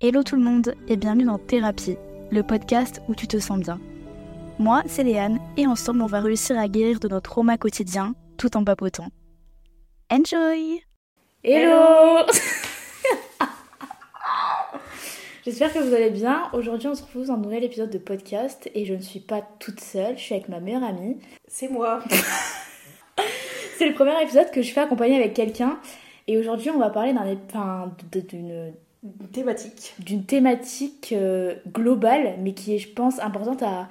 Hello tout le monde et bienvenue dans Thérapie, le podcast où tu te sens bien. Moi, c'est Léane et ensemble on va réussir à guérir de nos traumas quotidiens tout en papotant. Enjoy Hello J'espère que vous allez bien. Aujourd'hui, on se retrouve dans un nouvel épisode de podcast et je ne suis pas toute seule, je suis avec ma meilleure amie. C'est moi. C'est le premier épisode que je fais accompagner avec quelqu'un et aujourd'hui, on va parler d'un, enfin, d'une thématique. D'une thématique euh, globale, mais qui est, je pense, importante à,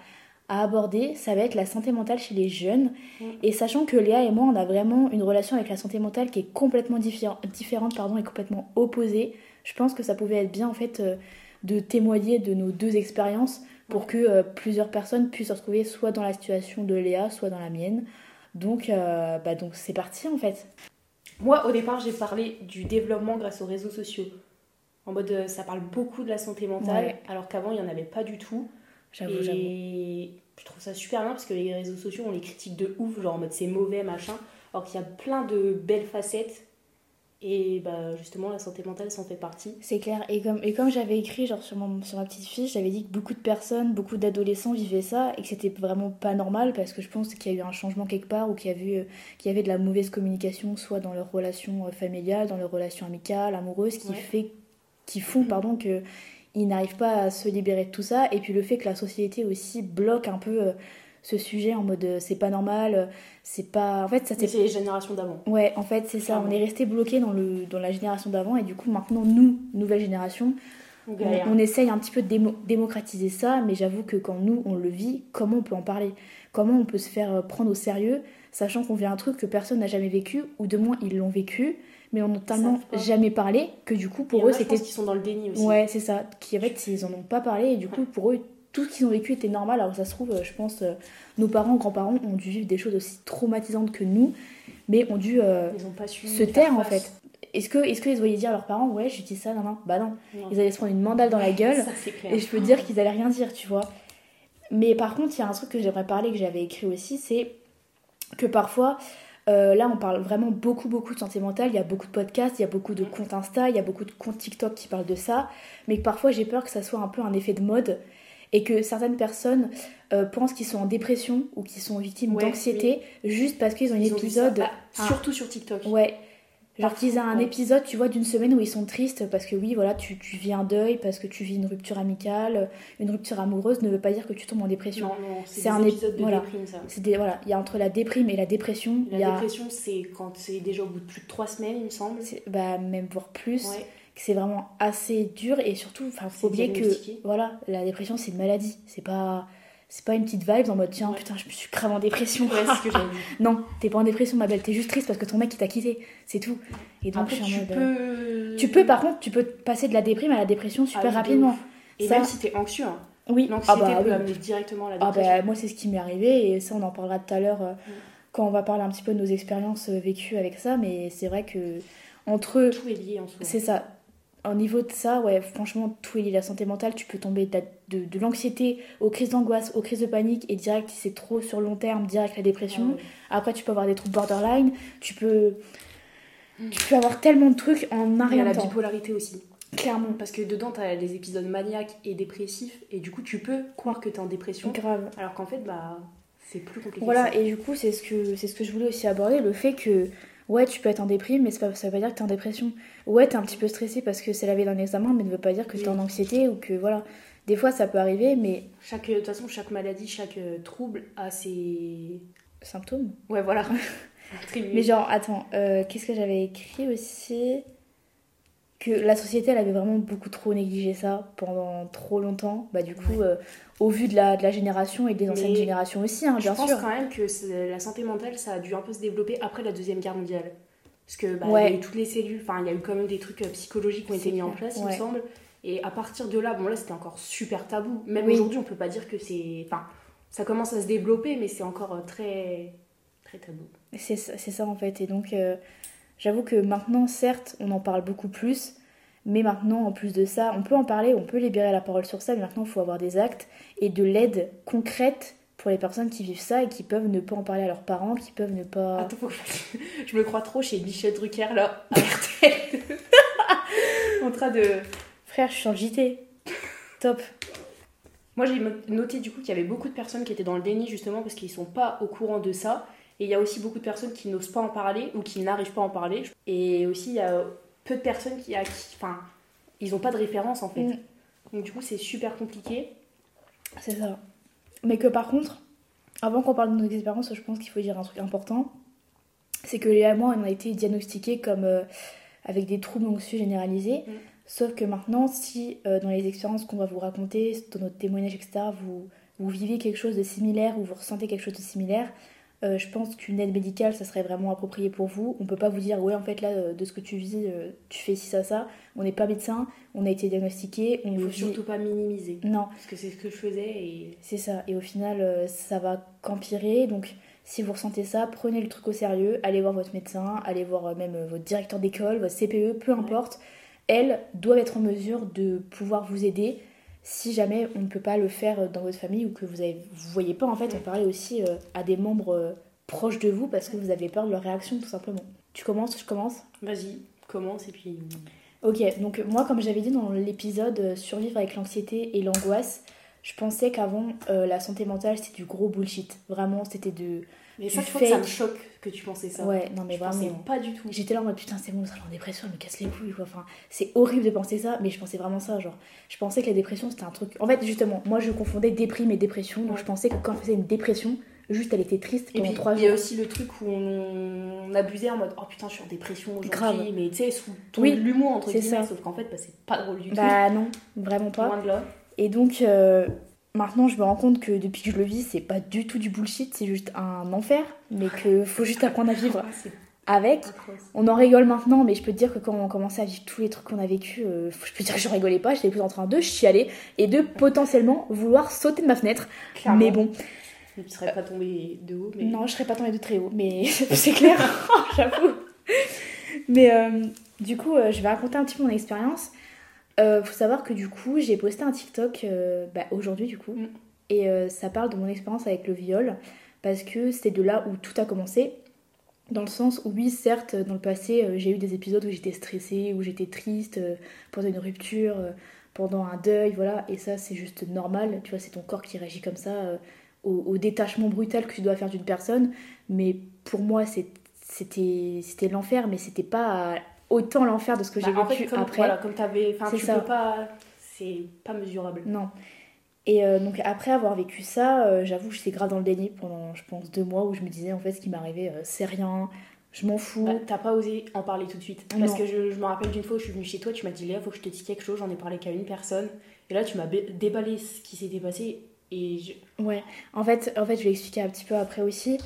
à, aborder. Ça va être la santé mentale chez les jeunes. Mm. Et sachant que Léa et moi, on a vraiment une relation avec la santé mentale qui est complètement différente pardon, et complètement opposée, je pense que ça pouvait être bien, en fait, euh, de témoigner de nos deux expériences pour que euh, plusieurs personnes puissent se retrouver soit dans la situation de Léa, soit dans la mienne. Donc, bah, donc c'est parti, en fait. Moi, au départ, j'ai parlé du développement grâce aux réseaux sociaux. En mode, euh, ça parle beaucoup de la santé mentale, alors qu'avant, il n'y en avait pas du tout. J'avoue, j'avoue. Et je trouve ça super bien parce que les réseaux sociaux, on les critique de ouf, genre en mode c'est mauvais, machin. Alors qu'il y a plein de belles facettes et bah, justement, la santé mentale s'en fait partie. C'est clair. Et comme, et comme j'avais écrit genre, sur, mon, sur ma petite fiche, j'avais dit que beaucoup de personnes, beaucoup d'adolescents vivaient ça et que c'était vraiment pas normal parce que je pense qu'il y a eu un changement quelque part ou qu'il y, a eu, qu'il y avait de la mauvaise communication, soit dans leurs relations euh, familiales, dans leurs relations amicales, amoureuses, qui, fait, qui font pardon, que ils n'arrivent pas à se libérer de tout ça. Et puis le fait que la société aussi bloque un peu euh, ce sujet en mode euh, c'est pas normal, euh, c'est pas. En fait, ça c'est. les générations d'avant. Ouais, en fait, c'est ça. On est resté bloqué dans, le, dans la génération d'avant et du coup, maintenant, nous, nouvelle génération, on, essaye un petit peu de démocratiser ça, mais j'avoue que quand nous, on le vit, comment on peut en parler? Comment on peut se faire prendre au sérieux, sachant qu'on vit un truc que personne n'a jamais vécu, ou de moins ils l'ont vécu, mais on n'a tellement jamais parlé que du coup, pour eux, c'était. qu'ils sont dans le déni aussi. Ouais, c'est ça. Qui, en fait, ils en ont pas parlé et du coup, pour eux, tout ce qu'ils ont vécu était normal. Alors ça se trouve, je pense, euh, nos parents, grands-parents ont dû vivre des choses aussi traumatisantes que nous, mais ont dû euh, se taire en fait. Est-ce que est-ce qu'ils voyaient dire à leurs parents ouais j'ai dit ça non non bah non. ils allaient se prendre une mandale dans la gueule et je peux dire qu'ils allaient rien dire tu vois mais par contre il y a un truc que j'aimerais parler que j'avais écrit aussi c'est que parfois euh, là, on parle vraiment beaucoup, beaucoup de santé mentale. Il y a beaucoup de podcasts, il y a beaucoup de comptes Insta, il y a beaucoup de comptes TikTok qui parlent de ça. Mais parfois, j'ai peur que ça soit un peu un effet de mode et que certaines personnes euh, pensent qu'ils sont en dépression ou qu'ils sont victimes d'anxiété juste parce qu'ils ont un épisode. Bah, surtout sur TikTok. Ouais. Genre qu'ils ont un épisode, tu vois, d'une semaine où ils sont tristes parce que oui, voilà, tu, tu, vis un deuil, parce que tu vis une rupture amicale, une rupture amoureuse ne veut pas dire que tu tombes en dépression. Non, non, c'est un épisode de déprime, ça. voilà, il y a entre la déprime et la dépression. La dépression, c'est quand c'est déjà au bout de plus de trois semaines, il me semble. Bah, même voire plus. Ouais c'est vraiment assez dur et surtout enfin faut oublier que voilà la dépression c'est une maladie c'est pas c'est pas une petite vibe en mode tiens putain je me suis grave en dépression. Ouais, ce que non t'es pas en dépression ma belle t'es juste triste parce que ton mec il t'a quitté. C'est tout. Et donc tu peux euh, tu peux par contre tu peux passer de la déprime à la dépression ah, super rapidement. et même si t'es anxieux hein. oui. L'anxiété ah bah, peut amener directement à la ah bah, dépression. moi c'est ce qui m'est arrivé et ça on en parlera tout à l'heure euh, mm. quand on va parler un petit peu de nos expériences euh, vécues avec ça mais c'est vrai que entre tout est lié en soi. c'est ça au niveau de ça, ouais, franchement, tout est lié. La santé mentale, tu peux tomber de, de, l'anxiété aux crises d'angoisse, aux crises de panique, et direct, si c'est trop sur long terme, direct la dépression. Ah Après, tu peux avoir des troubles borderline, tu peux, mm. tu peux avoir tellement de trucs en un rien la bipolarité aussi. Clairement. Parce que dedans, tu as des épisodes maniaques et dépressifs, et du coup, tu peux croire que tu es en dépression. Grave. Alors qu'en fait, bah, c'est plus compliqué. Voilà, et du coup, c'est ce, que, ce que je voulais aussi aborder, le fait que ouais, tu peux être en déprime, mais ça veut pas dire que t'es en dépression. Ouais, t'es un petit peu stressé parce que c'est la veille d'un examen, mais ne veut pas dire que t'es en anxiété ou que voilà. Des fois, ça peut arriver, mais. Chaque, de toute façon, chaque maladie, chaque euh, trouble a ses. symptômes. Ouais, voilà. mais genre, attends, euh, qu'est-ce que j'avais écrit aussi? Que la société elle avait vraiment beaucoup trop négligé ça pendant trop longtemps bah du coup euh, au vu de la, de la génération et des anciennes générations aussi hein, bien sûr. je pense quand même que la santé mentale ça a dû un peu se développer après la deuxième guerre mondiale. Parce que bah, il y a eu toutes les cellules enfin il y a eu quand même des trucs euh, psychologiques qui ont été mis en place il me semble. Et à partir de là bon là c'était encore super tabou. Même aujourd'hui on peut pas dire que c'est enfin ça commence à se développer mais c'est encore euh, très très tabou. C'est ça en fait. Et donc J'avoue que maintenant, certes, on en parle beaucoup plus, mais maintenant, en plus de ça, on peut en parler, on peut libérer la parole sur ça, mais maintenant, il faut avoir des actes et de l'aide concrète pour les personnes qui vivent ça et qui peuvent ne pas en parler à leurs parents, qui peuvent ne pas. Attends, faut que je me crois trop chez Michel Drucker là, en train de Frère, je suis le JT. Top. Moi, j'ai noté du coup qu'il y avait beaucoup de personnes qui étaient dans le déni justement parce qu'ils sont pas au courant de ça. Et il y a aussi beaucoup de personnes qui n'osent pas en parler ou qui n'arrivent pas à en parler. Et aussi, il y a peu de personnes qui, enfin, ils n'ont pas de référence en fait. Mm. Donc du coup, c'est super compliqué. C'est ça. Mais que par contre, avant qu'on parle de nos expériences, je pense qu'il faut dire un truc important. C'est que Léa et moi, on a été diagnostiqués comme euh, avec des troubles anxieux généralisés. Mm. Sauf que maintenant, si euh, dans les expériences qu'on va vous raconter, dans notre témoignage, etc., vous, vous vivez quelque chose de similaire ou vous ressentez quelque chose de similaire, euh, je pense qu'une aide médicale, ça serait vraiment approprié pour vous. On peut pas vous dire, ouais, en fait, là, euh, de ce que tu vis, euh, tu fais ci, ça, ça. On n'est pas médecin, on a été diagnostiqué. On ne faut surtout pas minimiser. Non. Parce que c'est ce que je faisais et. C'est ça. Et au final, ça va qu'empirer. Donc, si vous ressentez ça, prenez le truc au sérieux. Allez voir votre médecin, allez voir même votre directeur d'école, votre CPE, peu importe. Elles doivent être en mesure de pouvoir vous aider si jamais on ne peut pas le faire dans votre famille ou que vous ne vous voyez pas, en fait, on parlait aussi euh, à des membres euh, proches de vous parce que vous avez peur de leur réaction, tout simplement. Tu commences, je commence? Vas-y, commence et puis... Ok, donc moi, comme j'avais dit dans l'épisode euh, Survivre avec l'anxiété et l'angoisse, je pensais qu'avant, la santé mentale, c'était du gros bullshit. Vraiment, c'était de mais ça, ça me choque que tu pensais ça. Ouais, non, mais je vraiment. pas du tout. J'étais là en mode putain, c'est bon, ça en dépression, elle me casse les couilles, quoi. Enfin, c'est horrible de penser ça, mais je pensais vraiment ça. Genre, je pensais que la dépression, c'était un truc. En fait, justement, moi, je confondais déprime et dépression. Donc, je pensais que quand je faisais une dépression, juste elle était triste pendant trois jours. Il y a aussi le truc où on, abusait en mode oh putain, je suis en dépression aujourd'hui, mais tu sais, sous ton oui, l'humour entre guillemets, ça. sauf qu'en fait, bah, c'est pas drôle du tout. Bah non, vraiment pas. Loin de là. Et donc, euh, Maintenant, je me rends compte que depuis que je le vis, c'est pas du tout du bullshit, c'est juste un enfer, mais qu'il faut juste apprendre à vivre avec. On en rigole maintenant, mais je peux te dire que quand on commençait à vivre tous les trucs qu'on a vécu, euh, je peux te dire que je rigolais pas, j'étais plus en train de chialer et de potentiellement vouloir sauter de ma fenêtre. Mais bon. Tu serais pas tombée de haut, mais... Non, je serais pas tombée de très haut, mais c'est clair, j'avoue. Mais euh, du coup, euh, je vais raconter un petit peu mon expérience. Euh, faut savoir que du coup, j'ai posté un TikTok euh, bah, aujourd'hui, du coup, mm. et euh, ça parle de mon expérience avec le viol, parce que c'est de là où tout a commencé. Dans le sens où, oui, certes, dans le passé, j'ai eu des épisodes où j'étais stressée, où j'étais triste, pendant une rupture, pendant un deuil, voilà, et ça, c'est juste normal, tu vois, c'est ton corps qui réagit comme ça au, au, détachement brutal que tu dois faire d'une personne. Mais pour moi, c'était l'enfer, mais c'était pas autant l'enfer de ce que j'ai bah, vécu comme, après. Voilà, comme t'avais. Tu peux pas. C'est pas mesurable. Non. Et euh, donc après avoir vécu ça, euh, j'avoue que j'étais grave dans le déni pendant, je pense, deux mois où je me disais en fait ce qui m'arrivait, euh, c'est rien, je m'en fous. Bah, T'as pas osé en parler tout de suite. Parce que je, je me rappelle d'une fois où je suis venue chez toi, tu m'as dit Léa, faut que je te dise quelque chose, j'en ai parlé qu'à une personne. Et là, tu m'as déballé ce qui s'était passé. Et Ouais, en fait, en fait, je vais expliquer un petit peu après aussi.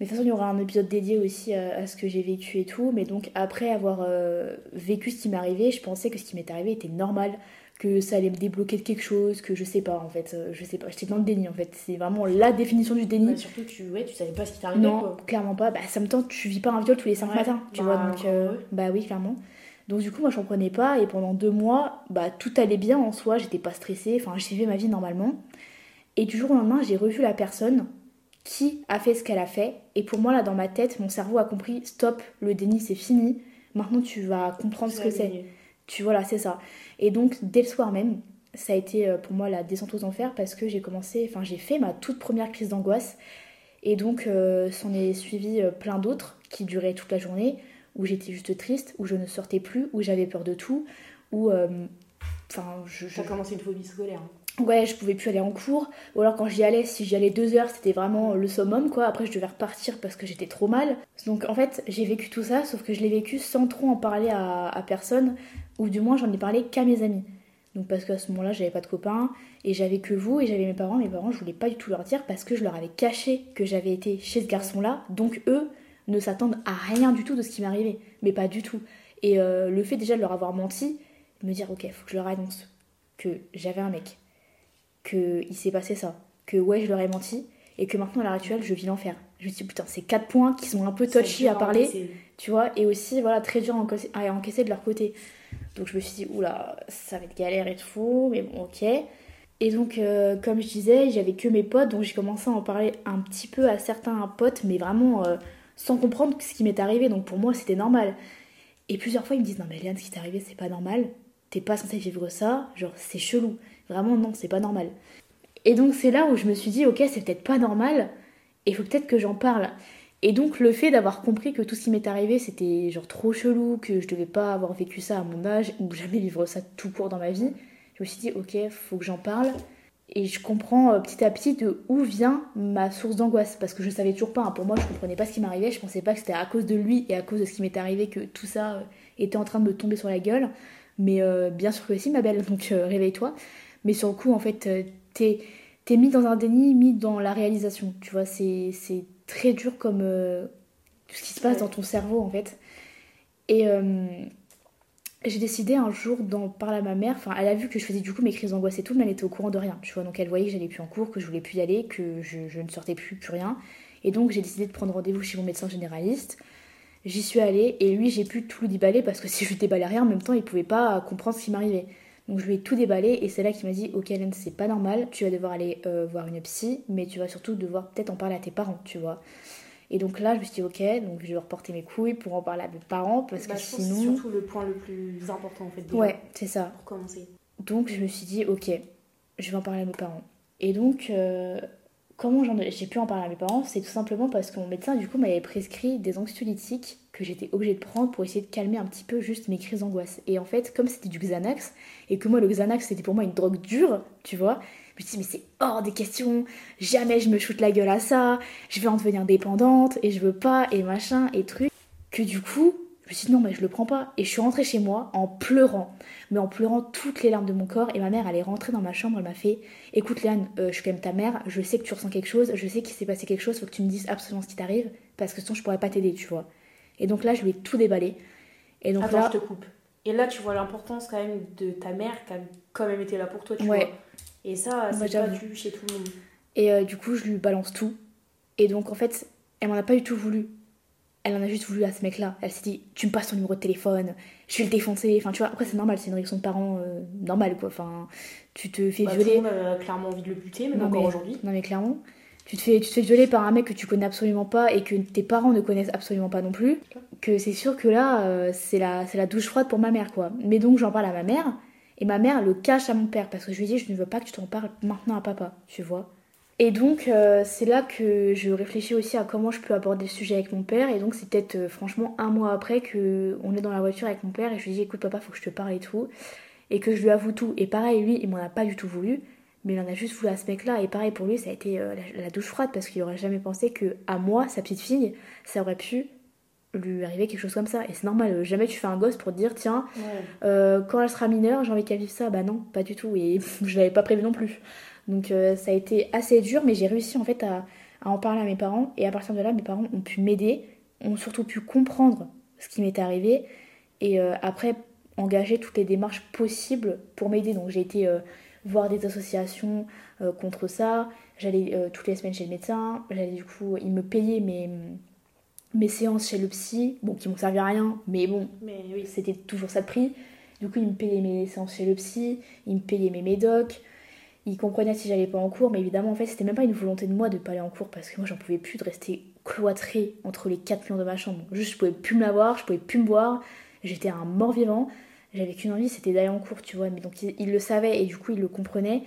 Mais de toute façon, il y aura un épisode dédié aussi à, ce que j'ai vécu et tout. Mais donc, après avoir euh, vécu ce qui m'est arrivé, je pensais que ce qui m'est arrivé était normal, que ça allait me débloquer de quelque chose, que je sais pas en fait. Euh, je sais pas, j'étais dans le déni en fait. C'est vraiment la définition du déni. Bah, surtout que tu, ouais, tu savais pas ce qui t'arrivait. Non, clairement pas. Bah, ça me tente, tu vis pas un viol tous les 5 matins, tu vois. Bah, donc, euh, bah oui, clairement. Donc du coup, moi, je comprenais pas. Et pendant deux mois, bah, tout allait bien en soi. J'étais pas stressée. Enfin, j'ai fait ma vie normalement. Et du jour au lendemain, j'ai revu la personne qui a fait ce qu'elle a fait. Et pour moi, là, dans ma tête, mon cerveau a compris stop, le déni, c'est fini. Maintenant, tu vas comprendre ce que c'est. Tu vois, là, c'est ça. Et donc, dès le soir même, ça a été euh, pour moi la descente aux enfers parce que j'ai commencé, enfin, j'ai fait ma toute première crise d'angoisse. Et donc, euh, s'en est suivi euh, plein d'autres qui duraient toute la journée, où j'étais juste triste, où je ne sortais plus, où j'avais peur de tout, où. Enfin, je. T'as commencé une phobie scolaire. Hein ouais, je pouvais plus aller en cours. Ou alors quand j'y allais, si j'y allais deux heures, c'était vraiment le summum, quoi. Après, je devais repartir parce que j'étais trop mal. Donc en fait, j'ai vécu tout ça, sauf que je l'ai vécu sans trop en parler à, personne, ou du moins j'en ai parlé qu'à mes amis. Donc parce qu'à ce moment-là, j'avais pas de copains, et j'avais que vous, et j'avais mes parents. Mes parents, je voulais pas du tout leur dire parce que je leur avais caché que j'avais été chez ce garçon-là. Donc eux ne s'attendent à rien du tout de ce qui m'arrivait. Mais pas du tout. Et euh, le fait déjà de leur avoir menti, me dire, ok, faut que je leur annonce que j'avais un mec qu'il s'est passé ça, que ouais, je leur ai menti, et que maintenant à l'heure actuelle, je vis l'enfer. Je me dis, putain, c'est quatre points qui sont un peu touchy à parler, tu vois, et aussi, voilà, très dur à encaisser, de leur côté. Donc je me suis dit, oula, ça va être galère et tout, mais bon, ok. Et donc, euh, comme je disais, j'avais que mes potes, donc j'ai commencé à en parler un petit peu à certains potes, mais vraiment euh, sans comprendre ce qui m'est arrivé, donc pour moi, c'était normal. Et plusieurs fois, ils me disent, non, mais Léane, ce qui t'est arrivé, c'est pas normal. t'es pas censé vivre ça, genre c'est chelou. Vraiment non, c'est pas normal. Et donc c'est là où je me suis dit, ok, c'est peut-être pas normal, et il faut peut-être que j'en parle. Et donc le fait d'avoir compris que tout ce qui m'est arrivé c'était genre trop chelou, que je devais pas avoir vécu ça à mon âge, ou jamais vivre ça tout court dans ma vie, je me suis dit, ok, faut que j'en parle. Et je comprends euh, petit à petit de où vient ma source d'angoisse. Parce que je savais toujours pas. Hein. Pour moi, je comprenais pas ce qui m'arrivait. Je pensais pas que c'était à cause de lui et à cause de ce qui m'était arrivé que tout ça euh, était en train de me tomber sur la gueule. Mais euh, bien sûr que si, ma belle. Donc réveille-toi. Mais sur le coup, en fait, t'es es mis dans un déni, mis dans la réalisation. Tu vois, c'est très dur comme tout ce qui se passe dans ton cerveau, en fait. Et j'ai décidé un jour d'en parler à ma mère. Enfin, elle a vu que je faisais du coup mes crises d'angoisse et tout, mais elle était au courant de rien. Tu vois, donc elle voyait que j'allais plus en cours, que je voulais plus y aller, que je, ne sortais plus, plus rien. Et donc j'ai décidé de prendre rendez-vous chez mon médecin généraliste. J'y suis allée et lui, j'ai pu tout lui déballer parce que si je lui déballais rien, en même temps, il pouvait pas comprendre ce qui m'arrivait. Donc je lui ai tout déballé et c'est là qu'il m'a dit Ok, Hélène, c'est pas normal, tu vas devoir aller euh, voir une psy, mais tu vas surtout devoir peut-être en parler à tes parents, tu vois. Et donc là, je me suis dit, ok, donc je vais reporter mes couilles pour en parler à mes parents parce bah, que je sinon. C'est surtout le point le plus important en fait. Déjà, ouais, c'est ça. Pour commencer. Donc je me suis dit, ok, je vais en parler à mes parents. Et donc, euh, comment j'ai pu en parler à mes parents C'est tout simplement parce que mon médecin, du coup, m'avait prescrit des anxiolytiques que j'étais obligée de prendre pour essayer de calmer un petit peu juste mes crises d'angoisse. Et en fait, comme c'était du Xanax, et que moi, le Xanax, c'était pour moi une drogue dure, tu vois, je me suis dit, mais c'est hors des questions, jamais je me shoot la gueule à ça, je vais en devenir dépendante, et je veux pas, et machin, et truc. Que du coup, me suis dit, non, mais je le prends pas. Et je suis rentrée chez moi en pleurant, mais en pleurant toutes les larmes de mon corps. Et ma mère, elle est rentrée dans ma chambre, elle m'a fait, écoute Léane, euh, je suis quand même ta mère, je sais que tu ressens quelque chose, je sais qu'il s'est passé quelque chose, faut que tu me dises absolument ce qui t'arrive, parce que sinon je pourrais pas t'aider, tu vois. Et donc là, je lui ai tout déballé. Et donc là, je te coupe. Et là, tu vois l'importance quand même de ta mère qui a quand même été là pour toi, tu vois. Et ça, c'est pas dû chez tout le monde. Et euh, du coup, je lui balance tout. Et donc, en fait, elle m'en a pas du tout voulu. Elle en a juste voulu à ce mec-là. Elle s'est dit, tu me passes ton numéro de téléphone, je vais le défoncer. Enfin, tu vois, après, c'est normal, c'est une réaction de parents euh, normale, quoi. Enfin, tu te fais bah, violer. Tout le monde a clairement envie de le buter, même encore aujourd'hui. Non, mais clairement. Tu te, fais, tu te fais violer par un mec que tu connais absolument pas et que tes parents ne connaissent absolument pas non plus. Que c'est sûr que là, euh, c'est la, la douche froide pour ma mère, quoi. Mais donc, j'en parle à ma mère. Et ma mère le cache à mon père parce que je lui dis je ne veux pas que tu t'en parles maintenant à papa, tu vois. Et donc euh, c'est là que je réfléchis aussi à comment je peux aborder le sujet avec mon père. Et donc c'est peut-être euh, franchement un mois après que on est dans la voiture avec mon père et je lui dis écoute papa faut que je te parle et tout. Et que je lui avoue tout. Et pareil lui il m'en a pas du tout voulu. Mais il en a juste voulu à ce mec-là. Et pareil pour lui ça a été euh, la, douche froide parce qu'il aurait jamais pensé que à moi, sa petite fille, ça aurait pu lui arriver quelque chose comme ça. Et c'est normal, jamais tu fais un gosse pour te dire, tiens, quand elle sera mineure, j'ai envie qu'elle vive ça. Bah non, pas du tout. Et je l'avais pas prévu non plus. Donc euh, ça a été assez dur, mais j'ai réussi en fait à, en parler à mes parents. Et à partir de là, mes parents ont pu m'aider, ont surtout pu comprendre ce qui m'était arrivé. Et euh, après, engager toutes les démarches possibles pour m'aider. Donc j'ai été voir des associations contre ça. J'allais toutes les semaines chez le médecin. J'allais du coup, il me payait mes mes séances chez le psy, bon, qui m'ont servi à rien, mais bon, mais oui. c'était toujours ça de prix. Du coup, il me payait mes séances chez le psy, il me payait mes médocs, il comprenait si j'allais pas en cours, mais évidemment, en fait, c'était même pas une volonté de moi de pas aller en cours parce que moi, j'en pouvais plus de rester cloîtrée entre les quatre murs de ma chambre. Juste, je pouvais plus me la voir, je pouvais plus me boire, j'étais un mort-vivant. J'avais qu'une envie, c'était d'aller en cours, tu vois. Mais donc, il, le savait et du coup, il le comprenait.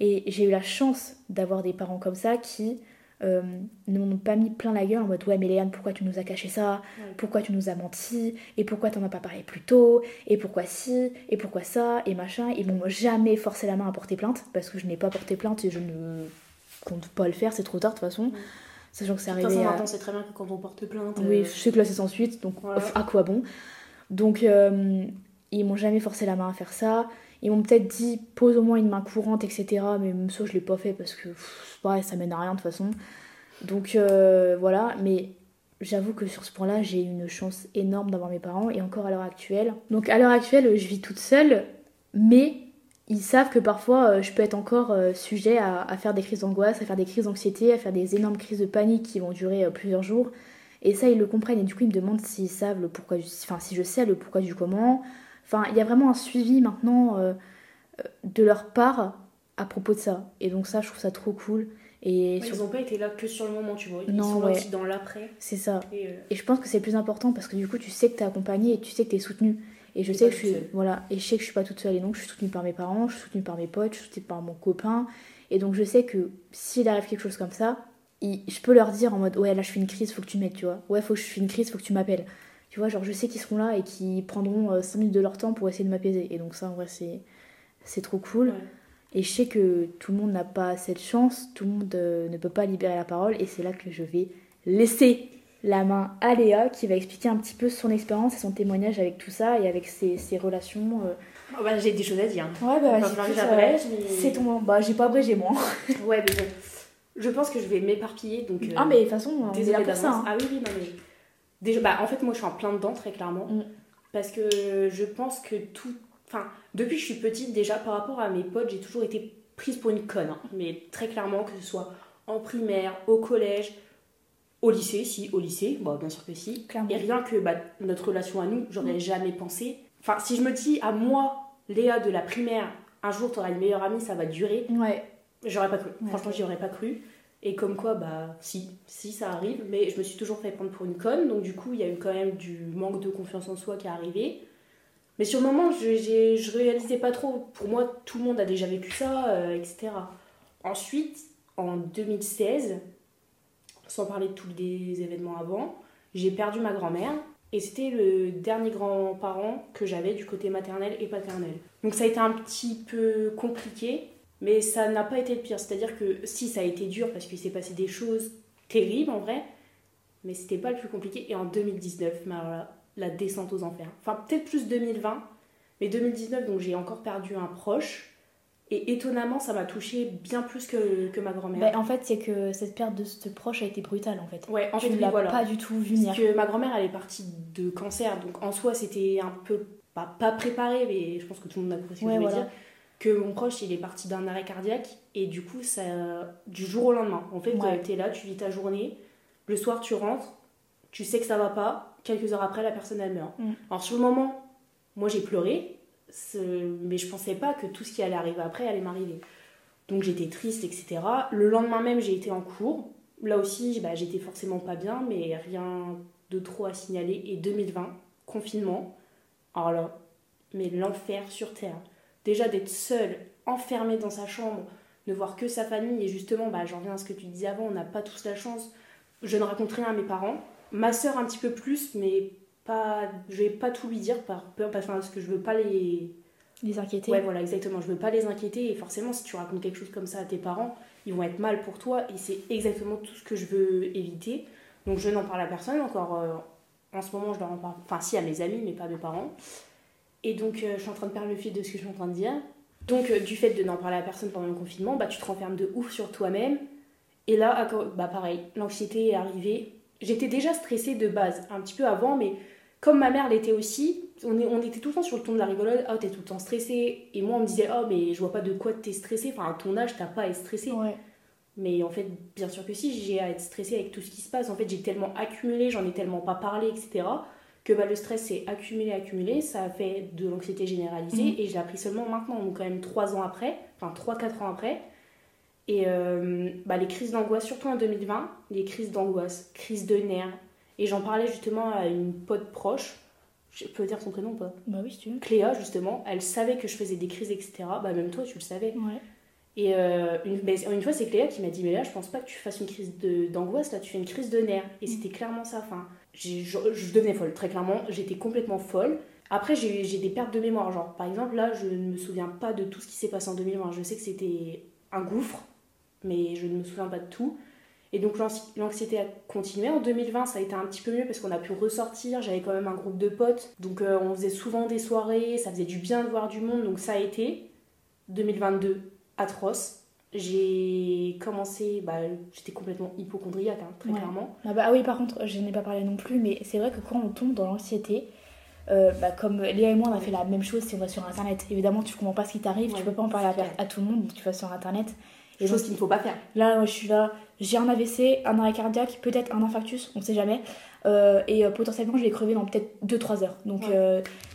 Et j'ai eu la chance d'avoir des parents comme ça qui euh, ne m'ont pas mis plein la gueule en mode ouais mais Léane pourquoi tu nous as caché ça? Pourquoi tu nous as menti? Et pourquoi t'en as pas parlé plus tôt? Et pourquoi si? Et pourquoi ça? Et machin. Ils m'ont jamais forcé la main à porter plainte parce que je n'ai pas porté plainte et je ne compte pas le faire c'est trop tard de toute façon. Sachant que c'est arrivé à... c'est très bien que quand on porte plainte oui euh, je sais que là c'est sans suite donc à quoi bon? Donc euh, ils m'ont jamais forcé la main à faire ça ils m'ont peut-être dit pose au moins une main courante, etc. Mais même ça, je l'ai pas fait parce que ouais, ça mène à rien de toute façon. Donc euh, voilà, mais j'avoue que sur ce point-là, j'ai une chance énorme d'avoir mes parents et encore à l'heure actuelle. Donc à l'heure actuelle, je vis toute seule, mais ils savent que parfois euh, je peux être encore euh, sujet à, faire des crises d'angoisse, à faire des crises d'anxiété, à faire des énormes crises de panique qui vont durer plusieurs jours. Et ça, ils le comprennent et du coup, ils me demandent s'ils savent le pourquoi, enfin si je sais le pourquoi du comment, Enfin, il y a vraiment un suivi maintenant euh, euh, de leur part à propos de ça. Et donc ça, je trouve ça trop cool. Et Ils n'ont pas été là que sur le moment, tu vois. Ils sont là aussi dans l'après. C'est ça. Euh, et, je pense que c'est le plus important parce que du coup, tu sais que tu es accompagné et tu sais que tu es soutenu. Et je sais que je suis, voilà, et je sais que je suis pas toute seule. Et donc, je suis soutenue par mes parents, je suis soutenue par mes potes, je suis soutenue par mon copain. Et donc, je sais que s'il arrive quelque chose comme ça, je peux leur dire en mode, ouais, là, je fais une crise, faut que tu m'aides, tu vois. Ouais, faut que je fais une crise, faut que tu m'appelles. Tu vois, genre, je sais qu'ils seront là et qu'ils prendront 5 euh, minutes de leur temps pour essayer de m'apaiser. Et donc, ça, en vrai, c'est, c'est trop cool. Et je sais que tout le monde n'a pas cette chance, tout le monde euh, ne peut pas libérer la parole. Et c'est là que je vais laisser la main à Léa qui va expliquer un petit peu son expérience et son témoignage avec tout ça et avec ses, relations. Euh. Oh bah, j'ai des choses à dire. Ouais, bah, c'est ton. Bah, j'ai pas abrégé moi. ouais, mais bon. Je pense que je vais m'éparpiller. donc... ah, mais de toute façon, on est là pour ça. Hein. Ah oui, oui, non, mais. Déjà, bah, en fait, moi, je suis en plein dedans, très clairement. Mm. Parce que je pense que tout. Enfin, depuis que je suis petite, déjà, par rapport à mes potes, j'ai toujours été prise pour une conne. Hein. Mais très clairement, que ce soit en primaire, au collège, au lycée, si, au lycée, bon, bien sûr que si. Et rien que bah, notre relation à nous, j'aurais mm. jamais pensé. Enfin, si je me dis à moi, Léa de la primaire, un jour tu auras une meilleure amie, ça va durer. Ouais. J'aurais pas cru. Franchement, j'y aurais pas cru. Et comme quoi, bah si, si ça arrive, mais je me suis toujours fait prendre pour une conne, donc du coup, il y a eu quand même du manque de confiance en soi qui est arrivé. Mais sur le moment, je, je réalisais pas trop. Pour moi, tout le monde a déjà vécu ça, euh, etc. Ensuite, en 2016, sans parler de tous les événements avant, j'ai perdu ma grand-mère. Et c'était le dernier grand-parent que j'avais du côté maternel et paternel. Donc ça a été un petit peu compliqué, mais ça n'a pas été le pire. C'est-à-dire que si ça a été dur parce qu'il s'est passé des choses terribles en vrai, mais c'était pas le plus compliqué. Et en 2019, la descente aux enfers. Enfin, peut-être plus 2020, mais 2019, donc j'ai encore perdu un proche. Et étonnamment, ça m'a touché bien plus que, que ma grand-mère. Bah, en fait, c'est que cette perte de ce proche a été brutale en fait. Ouais, en fait, l'as pas du tout vu Parce que ma grand-mère, elle est partie de cancer, donc en soi, c'était un peu pas, pas préparé, mais je pense que tout le monde a compris ce que je veux dire que mon proche il est parti d'un arrêt cardiaque et du coup ça du jour au lendemain. En fait tu es là tu vis ta journée le soir tu rentres tu sais que ça va pas quelques heures après la personne elle meurt. Mm. alors sur le moment moi j'ai pleuré mais je pensais pas que tout ce qui allait arriver après allait m'arriver. Donc j'étais triste etc le lendemain même j'ai été en cours. Là aussi bah, j'étais forcément pas bien mais rien de trop à signaler. Et 2020 confinement. Alors là mais l'enfer sur terre déjà d'être seul, enfermé dans sa chambre, ne voir que sa famille, et justement, bah, j'en reviens à ce que tu disais avant, on n'a pas tous la chance. Je ne raconte rien à mes parents. Ma soeur un petit peu plus, mais pas, je vais pas tout lui dire par peur, parce que je veux pas les... Les inquiéter. Ouais, voilà, exactement. Je veux pas les inquiéter, et forcément, si tu racontes quelque chose comme ça à tes parents, ils vont être mal pour toi, et c'est exactement tout ce que je veux éviter. Donc je n'en parle à personne, encore euh, en ce moment, je leur en parle, enfin si à mes amis, mais pas à mes parents. Et donc, euh, je suis en train de perdre le fil de ce que je suis en train de dire. Donc, euh, du fait de n'en parler à personne pendant le confinement, bah, tu te renfermes de ouf sur toi-même. Et là, bah, pareil, l'anxiété est arrivée. J'étais déjà stressée de base, un petit peu avant, mais comme ma mère l'était aussi, on, on, était tout le temps sur le ton de la rigolade. Oh, t'es tout le temps stressée. Et moi, on me disait, oh, mais je vois pas de quoi t'es stressée. Enfin, à ton âge, t'as pas à être stressée. Mais en fait, bien sûr que si, j'ai à être stressée avec tout ce qui se passe. En fait, j'ai tellement accumulé, j'en ai tellement pas parlé, etc que bah, le stress s'est accumulé, accumulé, ça a fait de l'anxiété généralisée mhm. et je l'ai appris seulement maintenant, donc quand même 3 ans après, enfin 3-4 ans après. Et euh, bah, les crises d'angoisse, surtout en 2020, les crises d'angoisse, crises de nerfs. Et j'en parlais justement à une pote proche, je peux dire son prénom ou pas? Bah oui, si tu veux. Cléa, justement, elle savait que je faisais des crises, etc. Bah même toi, tu le savais. Ouais. Et euh, une, une, fois, c'est Cléa qui m'a dit Mais là, je pense pas que tu fasses une crise d'angoisse, là, tu fais une crise de nerfs. Et mm. c'était clairement ça. Enfin, je, devenais folle, très clairement. J'étais complètement folle. Après, j'ai des pertes de mémoire. Genre, par exemple, là, je ne me souviens pas de tout ce qui s'est passé en 2020. Je sais que c'était un gouffre, mais je ne me souviens pas de tout. Et donc, l'anxiété a continué. En 2020, ça a été un petit peu mieux parce qu'on a pu ressortir. J'avais quand même un groupe de potes. Donc, euh, on faisait souvent des soirées. Ça faisait du bien de voir du monde. Donc, ça a été. 2022, atroce. J'ai commencé, bah, j'étais complètement hypochondriaque, hein, très clairement. Ah, bah, ah oui, par contre, je n'ai pas parlé non plus, mais c'est vrai que quand on tombe dans l'anxiété, euh, bah, comme Léa et moi, on a fait la même chose si on va sur Internet. Évidemment, tu comprends pas ce qui t'arrive, tu peux pas en parler à, tout le monde, tu vas sur Internet. Et chose qu'il ne faut pas faire. Là, je suis là, j'ai un AVC, un arrêt cardiaque, peut-être un infarctus, on sait jamais. Euh, et euh, potentiellement, je vais crever dans peut-être 2-3 heures. Donc,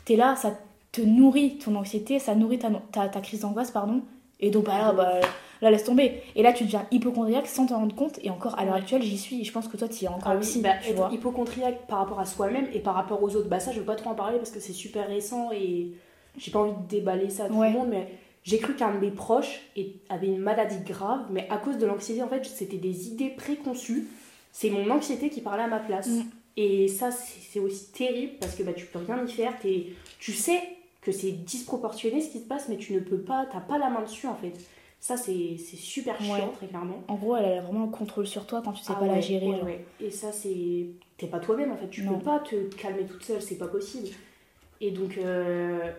tu es là, ça te nourrit ton anxiété, ça nourrit ta, ta, ta crise d'angoisse, pardon. Et donc, bah, bah, là laisse tomber. Et là tu deviens hypochondriaque sans t'en rendre compte. Et encore à l'heure actuelle j'y suis. Et je pense que toi tu y es encore ah aussi. Bah, tu vois. hypochondriaque par rapport à soi-même et par rapport aux autres. Bah ça je veux pas trop en parler parce que c'est super récent et j'ai pas envie de déballer ça à tout le monde. Mais j'ai cru qu'un de mes proches avait une maladie grave. Mais à cause de l'anxiété en fait c'était des idées préconçues. C'est mon anxiété qui parlait à ma place. Mm. Et ça, c'est aussi terrible parce que bah, tu peux rien y faire. Es, tu sais que c'est disproportionné ce qui se passe, mais tu ne peux pas, t'as pas la main dessus en fait. Ça, c'est super chiant, très clairement. En gros, elle a vraiment le contrôle sur toi quand tu sais ah pas la gérer. Ouais, Et ça, c'est. T'es pas toi-même en fait. Tu peux pas te calmer toute seule, c'est pas possible. Et donc, euh,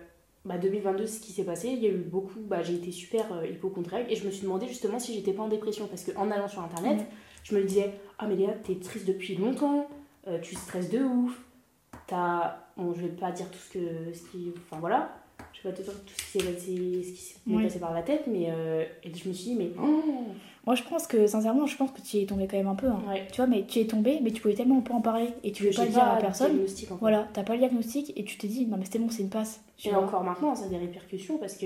bah, 2022, ce qui s'est passé, il y a eu beaucoup. Bah, j'ai été super euh, hypochondriaque et je me suis demandé justement si j'étais pas en dépression parce qu'en allant sur internet, je me disais Ah, mais Léa, t'es triste depuis longtemps, euh, tu stresses de ouf, t'as. Bon, je vais pas dire tout ce que. Ce qui, enfin voilà, je vais pas te dire tout ce qui s'est passé, passé, par la tête, mais euh, et je me suis dit, mais. Oh. Moi, je pense que, sincèrement, je pense que tu y es tombé quand même un peu. Hein. Tu vois, mais tu es tombé, mais tu pouvais tellement pas en parler et tu veux pas le dire à personne. En fait. Voilà, t'as pas le diagnostic et tu t'es dit, non, mais c'était bon, c'est une passe. Et encore maintenant, ça a des répercussions parce que,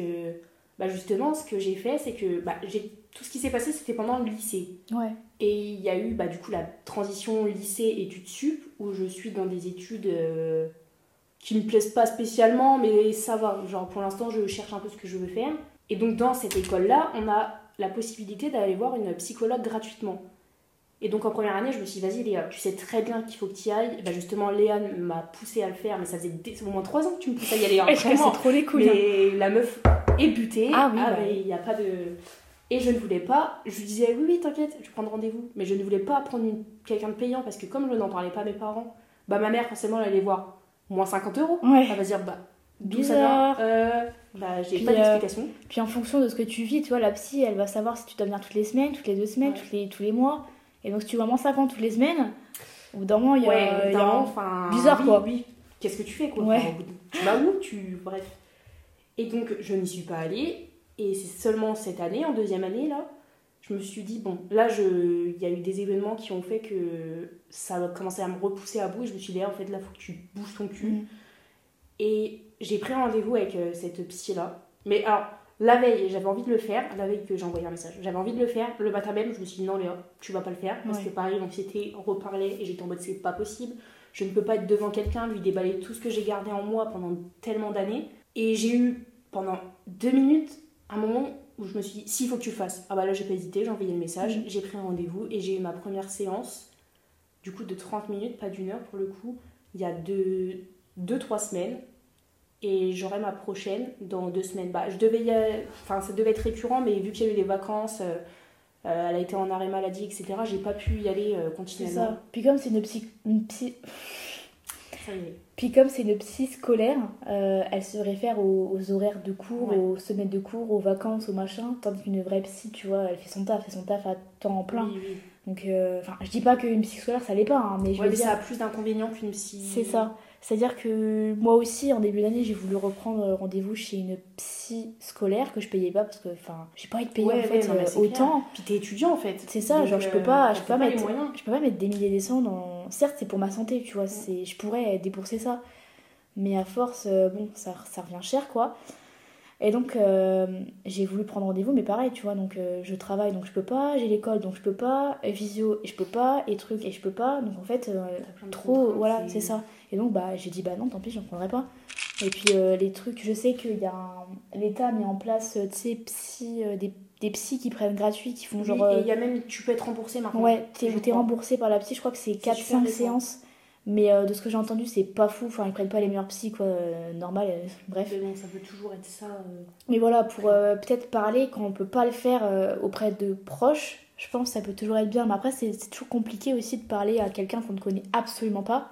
bah, justement, ce que j'ai fait, c'est que bah, j'ai tout ce qui s'est passé, c'était pendant le lycée. Ouais. Et il y a eu bah, du coup la transition lycée-études sup, où je suis dans des études euh, qui me plaisent pas spécialement, mais ça va. Genre pour l'instant, je cherche un peu ce que je veux faire. Et donc dans cette école-là, on a la possibilité d'aller voir une psychologue gratuitement. Et donc en première année, je me suis dit, vas-y Léa, tu sais très bien qu'il faut que tu y ailles. bah, justement, Léa m'a poussé à le faire, mais ça faisait au moins 3 ans que tu me poussais à y aller. Hein, c'est trop les couilles. Mais hein. la meuf est butée. Ah oui, ah, bah. il n'y a pas de. Et je ne voulais pas, je lui disais oui, oui, t'inquiète, je prends rendez-vous. Mais je ne voulais pas prendre quelqu'un de payant parce que comme je n'en parlais pas à mes parents, bah ma mère, forcément, elle allait voir moins 50 euros. Elle va dire, bah, d'où ça vient euh, Bah, j'ai pas euh, d'explication. puis en fonction de ce que tu vis, tu vois, la psy, elle va savoir si tu dois venir toutes les semaines, toutes les deux semaines, les, tous les mois. Et donc, si tu vois moins 50 toutes les semaines, au bout d'un moment, il y a. y a enfin, bizarre, quoi. Oui. Qu'est-ce que tu fais, quoi? Tu vas où tu... Bref. Et donc, je n'y suis pas allée. Et c'est seulement cette année, en deuxième année, là, je me suis dit, bon, là, il y a eu des événements qui ont fait que ça a commencé à me repousser à bout. Et je me suis dit, en fait, là, il faut que tu bouges ton cul. Mm. Et j'ai pris rendez-vous avec euh, cette psy-là. Mais alors, la veille, j'avais envie de le faire, la veille que j'ai envoyé un message, j'avais envie de le faire. Le matin même, je me suis dit, non, Léa, tu vas pas le faire. Parce que pareil, l'anxiété reparlait et j'étais en mode, c'est pas possible. Je ne peux pas être devant quelqu'un, lui déballer tout ce que j'ai gardé en moi pendant tellement d'années. Et j'ai eu, pendant deux minutes, un moment où je me suis dit, s'il faut que tu le fasses. Ah bah là, j'ai pas hésité, j'ai envoyé le message, mm. j'ai pris un rendez-vous et j'ai eu ma première séance, du coup de 30 minutes, pas d'une heure pour le coup, il y a 2-3 deux, trois semaines. Et j'aurai ma prochaine dans deux semaines. Bah, je devais y Enfin, ça devait être récurrent, mais vu qu'il y a eu les vacances, euh, euh, elle a été en arrêt maladie, etc., j'ai pas pu y aller euh, continuellement. Ça. Puis comme c'est une psy... Une psy... Puis comme c'est une psy scolaire, euh, elle se réfère aux, horaires de cours, aux semaines de cours, aux vacances, aux machins, tandis qu'une vraie psy, tu vois, elle fait son taf, fait son taf à temps plein. Donc, euh, enfin, je dis pas qu'une psy scolaire ça l'est pas, hein, mais je veux dire... ça a plus d'inconvénients qu'une psy. C'est ça. C'est-à-dire que moi aussi, en début d'année, j'ai voulu reprendre rendez-vous chez une psy scolaire que je payais pas parce que, enfin, j'ai pas envie de payer en fait euh, autant. Puis t'es étudiant en fait. C'est ça, genre je peux pas, je peux pas, mettre, je peux pas mettre des milliers des cents dans. Certes, c'est pour ma santé, tu vois, c'est, je pourrais débourser ça, mais à force, euh, bon, ça, ça revient cher quoi. Et donc, euh, j'ai voulu prendre rendez-vous, mais pareil, tu vois, donc je travaille, donc je peux pas, j'ai l'école, donc je peux pas, et visio, et je peux pas, et trucs, et je peux pas, donc en fait, trop, voilà, c'est ça. Et donc, bah, j'ai dit, bah non, tant pis, j'en prendrai pas. Et puis, euh, les trucs, je sais qu'il y a l'État a mis en place, euh, tu sais, psy, euh, des, des psys qui prennent gratuit, qui font genre. et il y a même, tu peux être remboursé maintenant. Ouais, t'es es remboursé par la psy, je crois que c'est 4-5 séances. Mais de ce que j'ai entendu, c'est pas fou. Enfin, ils prennent pas les meilleurs psys, quoi. normal, bref. Mais bon, ça peut toujours être ça. Mais voilà, pour peut-être parler, quand on peut pas le faire auprès de proches, je pense que ça peut toujours être bien. Mais après, c'est toujours compliqué aussi de parler à quelqu'un qu'on ne connaît absolument pas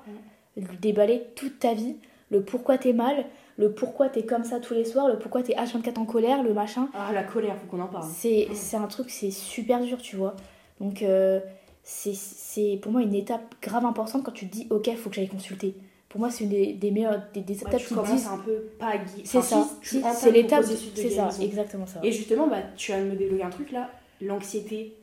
lui déballer toute ta vie, le pourquoi t'es mal, le pourquoi t'es comme ça tous les soirs, le pourquoi t'es H24 en colère, le machin. Ah, la colère, faut qu'on en parle. C'est, c'est un truc, c'est super dur, tu vois. Donc, euh, c'est, c'est pour moi une étape grave importante quand tu te dis, ok, faut que j'aille consulter. Pour moi, c'est une des, des meilleures des, des étapes qui disent. un peu pas C'est ça, c'est l'étape. C'est ça, exactement ça. Et justement, bah, tu vas me débloquer un truc là, l'anxiété,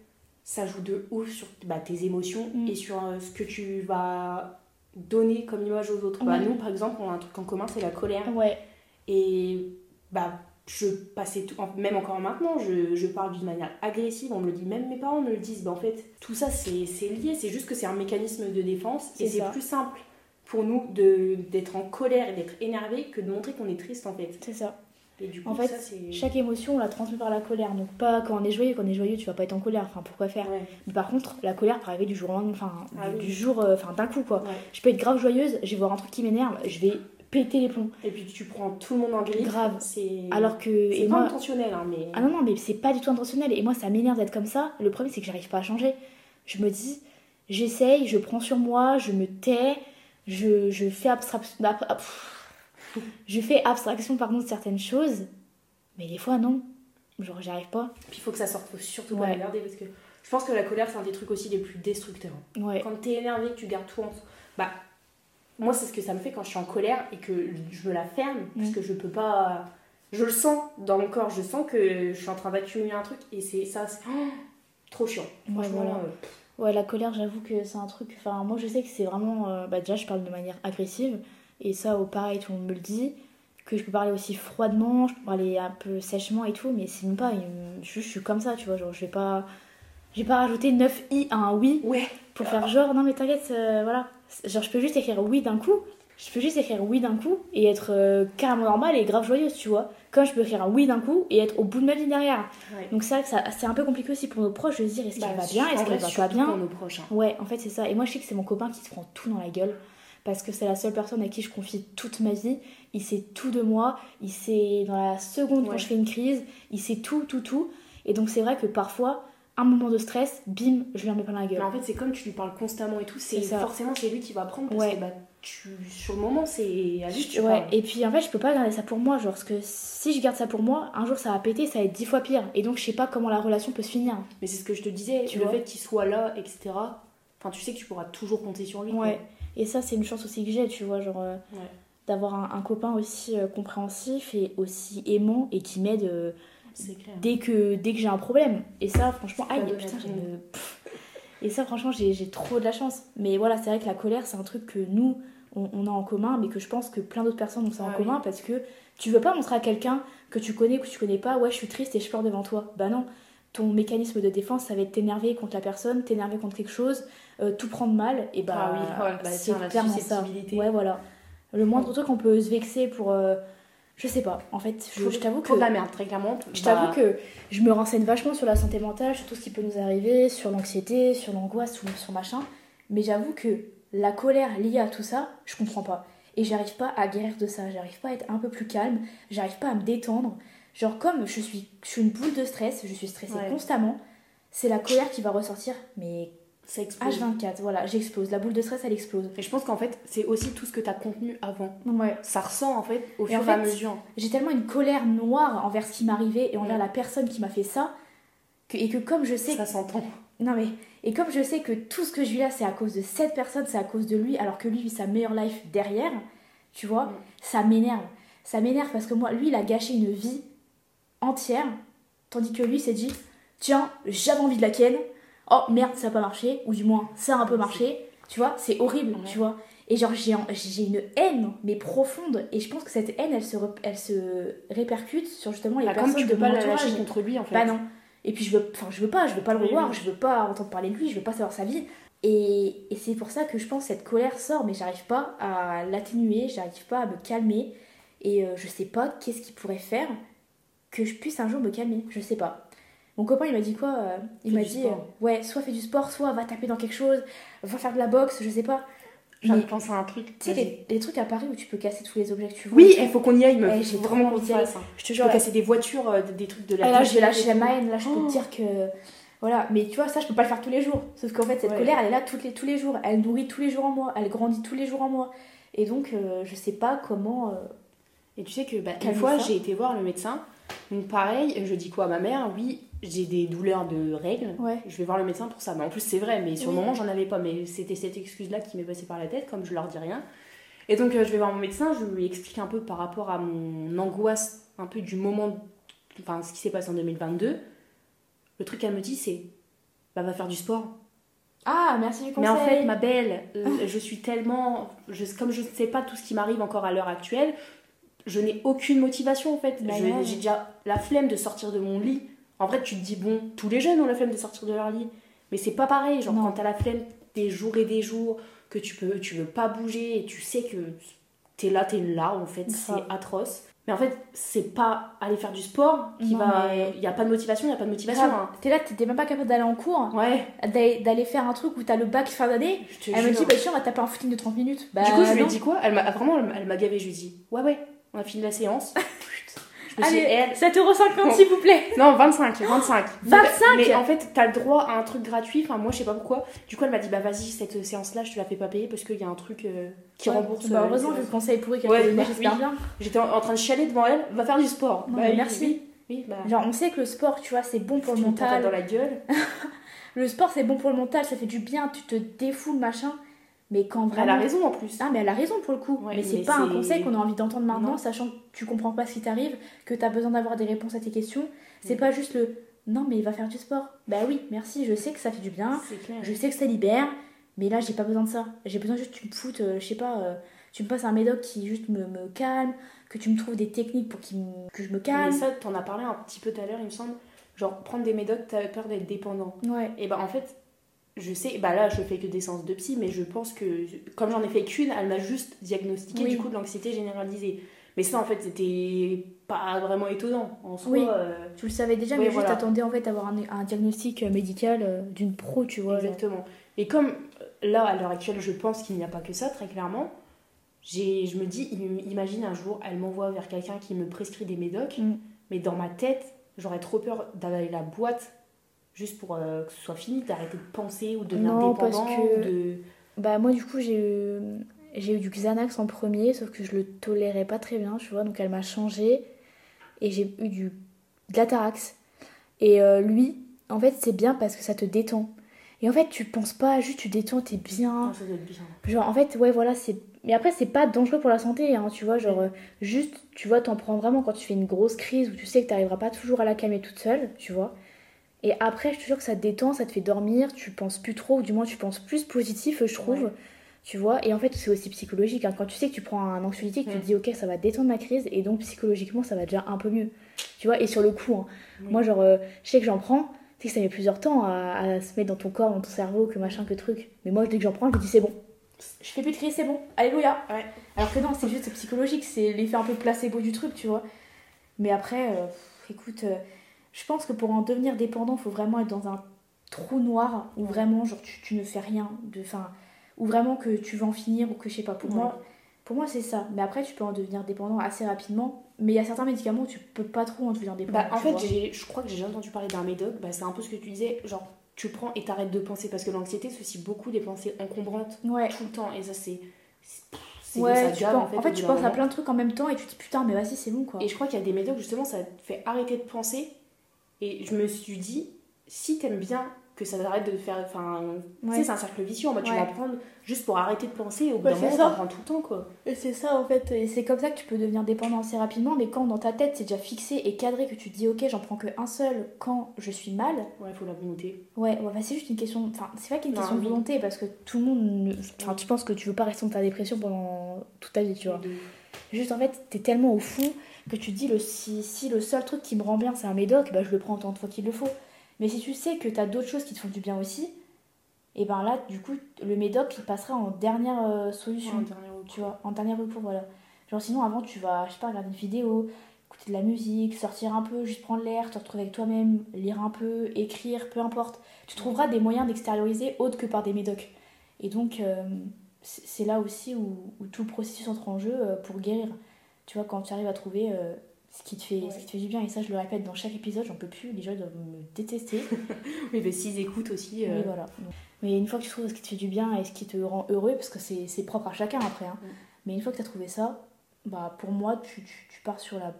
ça joue de ouf sur bah, tes émotions mm. et sur euh, ce que tu vas donner comme image aux autres. Bah, nous, par exemple, on a un truc en commun, c'est la colère. Ouais. Et bah, je passais tout, même encore maintenant, je, je parle d'une manière agressive, on me le dit, même mes parents me le disent. Ben, en fait, tout ça c'est lié, c'est juste que c'est un mécanisme de défense et c'est plus simple pour nous d'être en colère et d'être énervé que de montrer qu'on est triste en fait. C'est ça. Et du coup, en fait, chaque émotion, on la transmet par la colère. Donc, pas quand on est joyeux, quand on est joyeux, tu vas pas être en colère. Enfin, pourquoi faire? Mais par contre, la colère peut arriver du jour au lendemain, enfin, ah du, jour, euh, enfin, d'un coup, quoi. Je peux être grave joyeuse, je vais voir un truc qui m'énerve, je vais péter les plombs. Et puis tu prends tout le monde en griffe. Grave. C'est alors que c'est pas intentionnel hein, mais Ah non non, mais c'est pas du tout intentionnel et moi ça m'énerve d'être comme ça. Le problème c'est que j'arrive pas à changer. Je me dis j'essaye, je prends sur moi, je me tais, je, je fais abstraction bah, je fais abstraction pardon de certaines choses, mais des fois non. Genre j'y arrive pas. Puis il faut que ça sorte, faut surtout pas la garder parce que je pense que la colère c'est un des trucs aussi les plus destructeurs. Ouais. Quand t'es énervé, que tu gardes tout en bah moi, c'est ce que ça me fait quand je suis en colère et que je me la ferme, parce mm. que je peux pas. Je le sens dans mon corps, je sens que je suis en train d'accumuler un truc et c'est ça, c'est trop chiant. Franchement. Ouais, euh, ouais, la colère, j'avoue que c'est un truc. Enfin, moi, je sais que c'est vraiment. Euh, bah, déjà, je parle de manière agressive et ça, au pareil, tout le monde me le dit. Que je peux parler aussi froidement, je peux parler un peu sèchement et tout, mais c'est même pas. Je, je suis comme ça, tu vois. Genre, je vais pas. J'ai pas rajouté 9 i à un oui ouais. pour faire genre non mais t'inquiète euh, voilà Genre, je peux juste écrire oui d'un coup. Je peux juste écrire oui d'un coup et être euh, carrément normale et grave joyeuse, tu vois. Comme je peux écrire un oui d'un coup et être au bout de ma vie derrière. Donc, ça, ça c'est un peu compliqué aussi pour nos proches de se dire est-ce qu'il bah, va bien, est-ce qu'il va pas bien. Pour nos proches, hein. Ouais, en fait, c'est ça. Et moi, je sais que c'est mon copain qui se prend tout dans la gueule parce que c'est la seule personne à qui je confie toute ma vie. Il sait tout de moi, il sait dans la seconde quand je fais une crise, il sait tout, tout, tout. Et donc, c'est vrai que parfois, un moment de stress, bim, je lui en mets plein la gueule. Mais en fait, c'est comme tu lui parles constamment et tout, c'est forcément c'est lui qui va prendre parce que bah, tu, sur le moment, c'est juste. Ouais, et puis en fait, je peux pas garder ça pour moi, genre parce que si je garde ça pour moi, un jour ça va péter, ça va être dix fois pire. Et donc, je sais pas comment la relation peut se finir. Mais c'est ce que je te disais, tu le fait qu'il soit là, etc. Enfin, tu sais que tu pourras toujours compter sur lui. Ouais. Et ça, c'est une chance aussi que j'ai, tu vois, genre. Euh, d'avoir un, copain aussi euh, compréhensif et aussi aimant et qui m'aide. Euh, dès que, dès que j'ai un problème. Et ça, franchement, aïe, putain, Et ça, franchement, j'ai trop de la chance. Mais voilà, c'est vrai que la colère, c'est un truc que nous, on, a en commun, mais que je pense que plein d'autres personnes ont ça en ah commun parce que tu veux pas montrer à quelqu'un que tu connais ou que tu connais pas, ouais, je suis triste et je pleure devant toi. Bah non. Ton mécanisme de défense, ça va être t'énerver contre la personne, t'énerver contre quelque chose, euh, tout prendre mal, et bah, ah oui, bah, c'est clairement ça. Ouais, voilà. Le moindre truc, on peut se vexer pour. Euh, je sais pas, en fait, je, t'avoue que. de la merde, très clairement. Je t'avoue que je me renseigne vachement sur la santé mentale, sur tout ce qui peut nous arriver, sur l'anxiété, sur l'angoisse, sur, sur machin. Mais j'avoue que la colère liée à tout ça, je comprends pas. Et j'arrive pas à guérir de ça, j'arrive pas à être un peu plus calme, j'arrive pas à me détendre. Genre, comme je suis, je suis une boule de stress, je suis stressée constamment, c'est la colère qui va ressortir, mais ça explose. H24, voilà, j'explose. La boule de stress, elle explose. Et je pense qu'en fait, c'est aussi tout ce que tu as contenu avant. Ouais. Ça ressent en fait au fur et à mesure. J'ai tellement une colère noire envers ce qui m'arrivait et envers la personne qui m'a fait ça. Que, et que comme je sais. Ça s'entend. Non mais. Et comme je sais que tout ce que je vis là, c'est à cause de cette personne, c'est à cause de lui, alors que lui vit sa meilleure life derrière, tu vois, ça m'énerve. Ça m'énerve parce que moi, lui, il a gâché une vie entière, tandis que lui s'est dit Tiens, j'avais envie de la ken, oh merde, ça n'a pas marché, ou du moins ça a un peu marché, tu vois, c'est horrible, tu vois. Et genre, j'ai, j'ai une haine, mais profonde, et je pense que cette haine, elle se, elle se répercute sur justement les bah, personnes tu de pas la lâcher contre lui, en fait. Bah non. Et puis je veux, enfin, je veux pas, je veux pas le revoir, je veux pas entendre parler de lui, je veux pas savoir sa vie. Et, et c'est pour ça que je pense que cette colère sort, mais j'arrive pas à l'atténuer, j'arrive pas à me calmer, et euh, je sais pas qu'est-ce qui pourrait faire que je puisse un jour me calmer, je sais pas. Mon copain, il m'a dit quoi euh, Il m'a dit, euh, ouais, soit fais du sport, soit va taper dans quelque chose, va faire de la boxe, je sais pas. Je pense à un truc. Tu sais, les, trucs à Paris où tu peux casser tous les objets que tu veux. Oui, il faut qu'on y aille, meuf. J'ai vraiment aller. Je te jure. casser des voitures, euh, des trucs de la Là, je vais lâcher ma haine. Là, je peux te oh. dire que. Voilà, mais tu vois, ça, je peux pas le faire tous les jours. Sauf qu'en fait, cette colère, elle est là toutes les, tous les jours. Elle nourrit tous les jours en moi. Elle grandit tous les jours en moi. Et donc, je sais pas comment. Et tu sais que, bah, une fois, j'ai été voir le médecin. Donc, pareil, je dis quoi à ma mère? Oui, j'ai des douleurs de règles, je vais voir le médecin pour ça. Mais en plus, c'est vrai, mais sur le moment, j'en avais pas. Mais c'était cette excuse-là qui m'est passée par la tête, comme je leur dis rien. Et donc, euh, je vais voir mon médecin, je lui explique un peu par rapport à mon angoisse, un peu du moment, enfin, ce qui s'est passé en 2022. Le truc qu'elle me dit, c'est bah, va faire du sport. Ah, merci du conseil. Mais en fait, ma belle, euh, je suis tellement. Je, comme je ne sais pas tout ce qui m'arrive encore à l'heure actuelle, je n'ai aucune motivation en fait. Bah j'ai déjà la flemme de sortir de mon lit. En vrai, tu te dis, bon, tous les jeunes ont la flemme de sortir de leur lit. Mais c'est pas pareil. Genre, quand t'as la flemme des jours et des jours, que tu peux tu veux pas bouger et tu sais que t'es là, t'es là, en fait, c'est atroce. Mais en fait, c'est pas aller faire du sport qui va. Il n'y a pas de motivation, il n'y a pas de motivation. Hein. T'es là, t'es même pas capable d'aller en cours. Ouais. D'aller faire un truc où t'as le bac fin d'année. Elle me dit, bah, tiens, on va taper un footing de 30 minutes. Bah, du coup, je lui ai dit quoi? Elle Vraiment, elle m'a gavé. Je lui ai dit, ouais, ouais, on a fini la séance. Allez, 7,50€ s'il vous plaît. Non, 25, 25. 25 Mais en fait, t'as le droit à un truc gratuit. Enfin, moi, je sais pas pourquoi. Du coup, elle m'a dit, bah vas-y, cette séance-là, je te la fais pas payer parce qu'il y a un truc euh, qui rembourse. Bah, euh, heureusement, je conseille pourri qu'elle ouais, bah, j'espère bien. J'étais en, train de chialer devant elle, va faire du sport. bah, merci. Oui, bah. Genre, on sait que le sport, tu vois, c'est bon pour le mental. dans la gueule. le sport, c'est bon pour le mental, ça fait du bien, tu te défoules, machin. Mais quand vraiment. Elle a raison en plus. Ah, mais elle a raison pour le coup. mais c'est pas un conseil qu'on a envie d'entendre maintenant, sachant que tu comprends pas ce qui t'arrive, que tu as besoin d'avoir des réponses à tes questions. C'est mm. pas juste le non, mais il va faire du sport. Bah oui, merci, je sais que ça fait du bien. Je sais que ça libère, mais là, j'ai pas besoin de ça. J'ai besoin juste que tu me foutes, euh, je sais pas, euh, tu me passes un médoc qui juste me, me, calme, que tu me trouves des techniques pour que je me calme. Mais ça, t'en as parlé un petit peu tout à l'heure, il me semble. Genre, prendre des médocs, t'as peur d'être dépendant. Ouais. Et bah, en fait, je sais, bah là je fais que des séances de psy, mais je pense que comme j'en ai fait qu'une, elle m'a juste diagnostiqué du coup de l'anxiété généralisée. Mais ça en fait c'était pas vraiment étonnant en soi. Oui, euh, tu le savais déjà, mais juste attendais en fait d'avoir un, un, diagnostic médical euh, d'une pro, tu vois. Exactement. Et comme là à l'heure actuelle je pense qu'il n'y a pas que ça très clairement, je me dis, imagine un jour elle m'envoie vers quelqu'un qui me prescrit des médocs, mm. mais dans ma tête j'aurais trop peur d'aller la boîte juste pour euh, que ce soit fini, d'arrêter de penser ou de non, parce que... de... Bah moi du coup j'ai eu... j'ai eu du Xanax en premier, sauf que je le tolérais pas très bien, tu vois, donc elle m'a changé et j'ai eu du de l'Atarax. Et euh, lui, en fait c'est bien parce que ça te détend. Et en fait tu penses pas, juste tu détends, t'es bien. Ça doit être bien. Genre en fait ouais voilà c'est... Mais après c'est pas dangereux pour la santé, hein, tu vois, genre euh, juste tu vois t'en prends vraiment quand tu fais une grosse crise où tu sais que t'arriveras pas toujours à la calmer toute seule, tu vois. Et après, je te jure que ça te détend, ça te fait dormir, tu penses plus trop, ou du moins tu penses plus positif, je trouve. Tu vois, et en fait, c'est aussi psychologique. Hein. Quand tu sais que tu prends un anxiolytique, tu te dis, ok, ça va détendre ma crise, et donc psychologiquement, ça va déjà un peu mieux. Tu vois, et sur le coup, hein, moi, genre, euh, je sais que j'en prends, tu sais que ça met plusieurs temps à, se mettre dans ton corps, dans ton cerveau, que machin, que truc. Mais moi, dès que j'en prends, je me dis, c'est bon. Je fais plus de crise, c'est bon. Alléluia. Alors que non, c'est juste psychologique, c'est l'effet un peu placebo du truc, tu vois. Mais après, euh, écoute. Euh, je pense que pour en devenir dépendant, il faut vraiment être dans un trou noir où vraiment genre tu, ne fais rien de fin ou vraiment que tu veux en finir ou que je sais pas pour moi pour moi c'est ça. Mais après tu peux en devenir dépendant assez rapidement. Mais il y a certains médicaments où tu peux pas trop en devenir dépendant bah, en fait je crois que j'ai déjà entendu parler d'un médoc. Bah, c'est un peu ce que tu disais genre tu prends et t'arrêtes de penser. Parce que l'anxiété c'est aussi beaucoup des pensées encombrantes tout le temps. Et ça c'est ouais, tu en fait, en fait tu penses à plein de trucs en même temps et tu te dis putain mais vas-y c'est bon quoi. Et je crois qu'il y a des médocs justement ça te fait arrêter de penser et je me suis dit, si t'aimes bien que ça arrête de faire. Enfin, tu sais, c'est un cercle vicieux. En mode, tu vas prendre juste pour arrêter de penser. Et au bout d'un moment, prend tout le temps, quoi. Et c'est ça, en fait. Et c'est comme ça que tu peux devenir dépendant assez rapidement. Mais quand dans ta tête, c'est déjà fixé et cadré, que tu te dis, ok, j'en prends qu'un seul quand je suis mal. Ouais, il faut la volonté. Ouais, ouais bah, c'est juste une question. Enfin, c'est pas qu'une question de volonté parce que tout le monde. Enfin, tu penses que tu veux pas rester dans ta dépression pendant toute ta vie, tu vois. Juste, en fait, t'es tellement au fond que tu te dis le, si, si le seul truc qui me rend bien c'est un médoc, bah, je le prends autant de fois qu'il le faut. Mais si tu sais que tu as d'autres choses qui te font du bien aussi, et ben là, du coup, le médoc il passera en dernière euh, solution. en dernier recours. Tu vois, en dernier recours, voilà. Genre sinon, avant, tu vas, je sais pas, regarder une vidéo, écouter de la musique, sortir un peu, juste prendre l'air, te retrouver avec toi-même, lire un peu, écrire, peu importe. Tu trouveras des moyens d'extérioriser autres que par des médocs. Et donc, euh, c'est là aussi où, où, tout le processus entre en jeu euh, pour guérir tu vois, quand tu arrives à trouver euh, ce, qui te fait, ce qui te fait du bien, et ça je le répète dans chaque épisode, j'en peux plus, les gens doivent me détester. oui, mais s'ils écoutent aussi. Euh, oui, voilà. Mais une fois que tu trouves ce qui te fait du bien et ce qui te rend heureux, parce que c'est propre à chacun après, hein, mais une fois que tu as trouvé ça, bah pour moi, tu, tu, pars sur la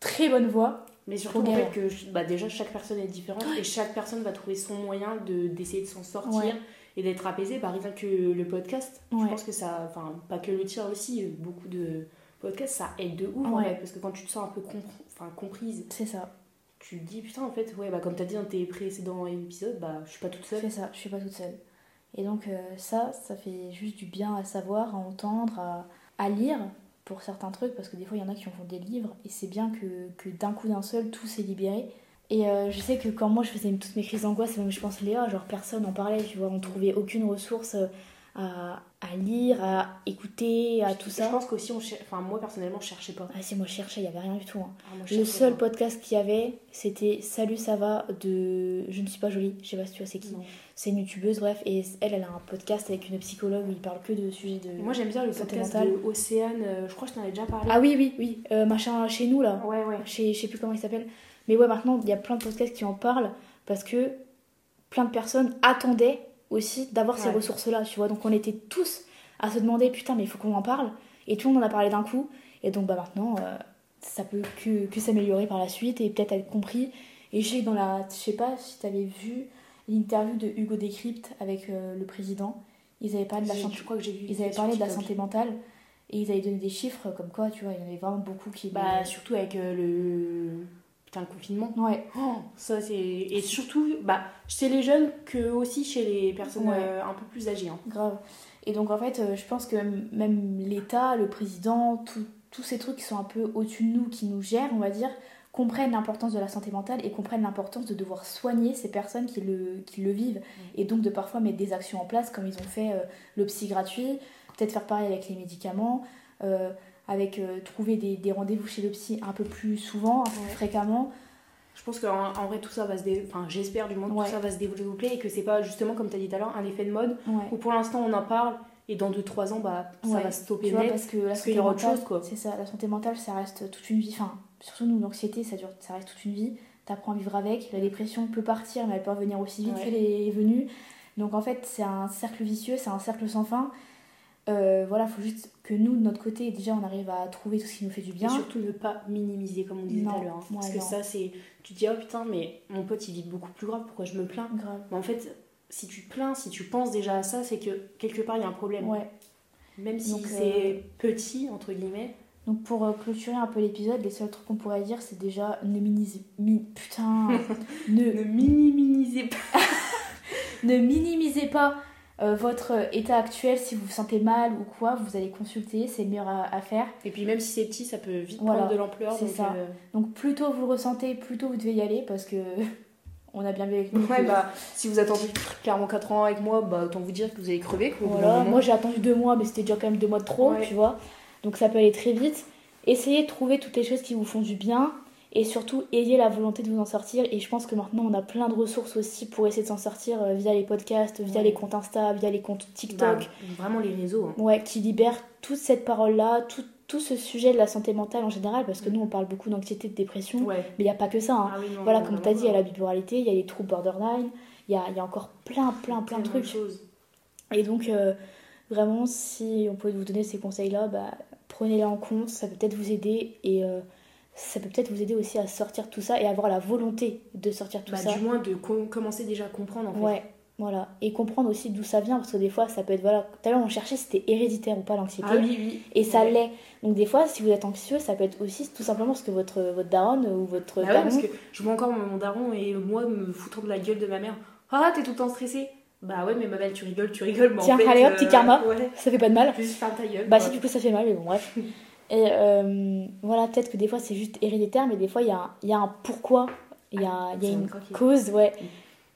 très bonne voie. Mais surtout en fait que bah déjà chaque personne est différente et chaque personne va trouver son moyen d'essayer de, s'en sortir et d'être apaisé. Par exemple que le podcast, je pense que ça, enfin pas que le tir aussi, beaucoup de podcast, ça aide de ouf en fait, parce que quand tu te sens un peu enfin, comprise, c'est ça. Tu te dis putain en fait, ouais, bah comme t'as dit dans tes précédents épisodes, bah je suis pas toute seule. C'est ça, je suis pas toute seule. Et donc euh, ça, ça fait juste du bien à savoir, à entendre, à, à lire pour certains trucs, parce que des fois il y en a qui en font des livres, et c'est bien que, que d'un coup d'un seul, tout s'est libéré. Et euh, je sais que quand moi je faisais toutes mes crises d'angoisse, même je pense Léa, genre personne n'en parlait, tu vois, on trouvait aucune ressource euh, à, à lire, à écouter, à tout ça. Je pense qu'aussi, on enfin moi personnellement, je cherchais pas. Ah si, moi je cherchais, il y avait rien du tout. Hein. Ah, le seul podcast qu'il y avait, c'était Salut, ça va de Je ne suis pas jolie, je sais pas si tu vois c'est qui. C'est une youtubeuse, bref, et elle, elle a un podcast avec une psychologue où il parle que de sujets de. moi j'aime bien le podcast de Océane, euh, je crois que je t'en ai déjà parlé. Ah oui, oui, oui, euh, machin chez nous là. Ouais, ouais. Chez, je sais plus comment il s'appelle. Mais ouais, maintenant il y a plein de podcasts qui en parlent parce que plein de personnes attendaient aussi d'avoir ces ressources-là, tu vois. Donc on était tous à se demander, putain, mais il faut qu'on en parle. Et tout le monde en a parlé d'un coup. Et donc bah maintenant, euh, ça peut que, que s'améliorer par la suite et peut-être être compris. Et je sais que dans la. Je sais pas si t'avais vu l'interview de Hugo Décrypte avec euh, le président. Ils avaient parlé de la, santé, je crois que vu ils avaient parlé de la santé mentale. Et ils avaient donné des chiffres comme quoi, tu vois, il y en avait vraiment beaucoup qui. Bah, surtout avec euh, le Putain, le confinement. Ouais. Oh, ça, c'est. Et surtout, bah, chez les jeunes que aussi chez les personnes euh, un peu plus âgées. Hein. Grave. Et donc, en fait, euh, je pense que même l'État, le président, tous ces trucs qui sont un peu au-dessus de nous, qui nous gèrent, on va dire, comprennent l'importance de la santé mentale et comprennent l'importance de devoir soigner ces personnes qui le, qui le vivent. Et donc, de parfois mettre des actions en place, comme ils ont fait euh, le psy gratuit, peut-être faire pareil avec les médicaments avec euh, trouver des, des rendez-vous chez le psy un peu plus souvent, un peu plus fréquemment. Je pense qu'en en vrai, tout ça va se développer, enfin, j'espère du moins que tout ça va se développer et que c'est pas justement, comme tu as dit tout à l'heure, un effet de mode où pour l'instant on en parle et dans 2-3 ans, bah, ça va stopper net. parce que la santé mentale, C'est ça, la santé mentale, ça reste toute une vie. Enfin, surtout nous, l'anxiété, ça, dure, ça reste toute une vie. T'apprends à vivre avec. La dépression peut partir, mais elle peut revenir aussi vite qu'elle est venue. Donc en fait, c'est un cercle vicieux, c'est un cercle sans fin. Euh, voilà, il faut juste que nous, de notre côté, déjà, on arrive à trouver tout ce qui nous fait du bien. Et surtout ne pas minimiser, comme on disait tout à l'heure. Hein. parce que ça, c'est. Tu te dis, oh putain, mais mon pote, il vit beaucoup plus grave, pourquoi je me plains? Grave. Mais en fait, si tu te plains, si tu penses déjà à ça, c'est que quelque part, il y a un problème. Ouais. Même si c'est euh, petit, entre guillemets. Donc, pour euh, clôturer un peu l'épisode, les seuls trucs qu'on pourrait dire, c'est déjà ne minimisez. Putain Ne, ne minimisez pas Ne minimisez pas euh, votre état actuel, si vous vous sentez mal ou quoi, vous allez consulter, c'est le meilleur à, faire. Et puis même si c'est petit, ça peut vite prendre de l'ampleur. C'est ça. Euh, donc plus tôt vous ressentez, plus tôt vous devez y aller parce que on a bien vu avec nous. Ouais, bah, si vous attendez clairement 4 ans avec moi, bah, autant vous dire que vous allez crever. Voilà. Moi j'ai attendu 2 mois, mais c'était déjà quand même 2 mois de trop, tu vois. Donc ça peut aller très vite. Essayez de trouver toutes les choses qui vous font du bien et surtout ayez la volonté de vous en sortir et je pense que maintenant on a plein de ressources aussi pour essayer de s'en sortir euh, via les podcasts, via les comptes Insta, via les comptes TikTok. Bah, vraiment les réseaux. Hein. Ouais, qui libèrent toute cette parole-là, tout, tout, ce sujet de la santé mentale en général parce que mm. nous on parle beaucoup d'anxiété, de dépression, mais il n'y a pas que ça. Hein. Ah voilà, comme tu as dit, il y a la bipolارité, il y a les troubles borderline, il y a, y a, encore plein, plein, plein de trucs. Et donc, euh, vraiment, si on pouvait vous donner ces conseils-là, bah, prenez-les en compte, ça peut peut-être vous aider et... Euh, ça peut peut-être vous aider aussi à sortir tout ça et avoir la volonté de sortir tout bah, ça. Du moins de commencer déjà à comprendre en fait. Ouais, voilà. Et comprendre aussi d'où ça vient parce que des fois ça peut être. Voilà, tout à l'heure on cherchait c'était héréditaire ou pas l'anxiété. Ah oui, oui. Et ça l'est. Donc des fois si vous êtes anxieux ça peut être aussi tout simplement parce que votre, votre daronne ou votre. Ah parce que je vois encore mon daron et moi me foutant de la gueule de ma mère. Ah, t'es tout le temps stressée bah ouais, mais ma belle, tu rigoles, tu rigoles. Mais Tiens, en fait, allez hop, petit karma. Ça fait pas de mal. Juste ta gueule. Bah, si du coup ça fait mal, mais bon, bref. Et euh, voilà, peut-être que des fois c'est juste héréditaire, mais des fois il y a, y a, un pourquoi, il y a, y a une cause, ouais. Mm.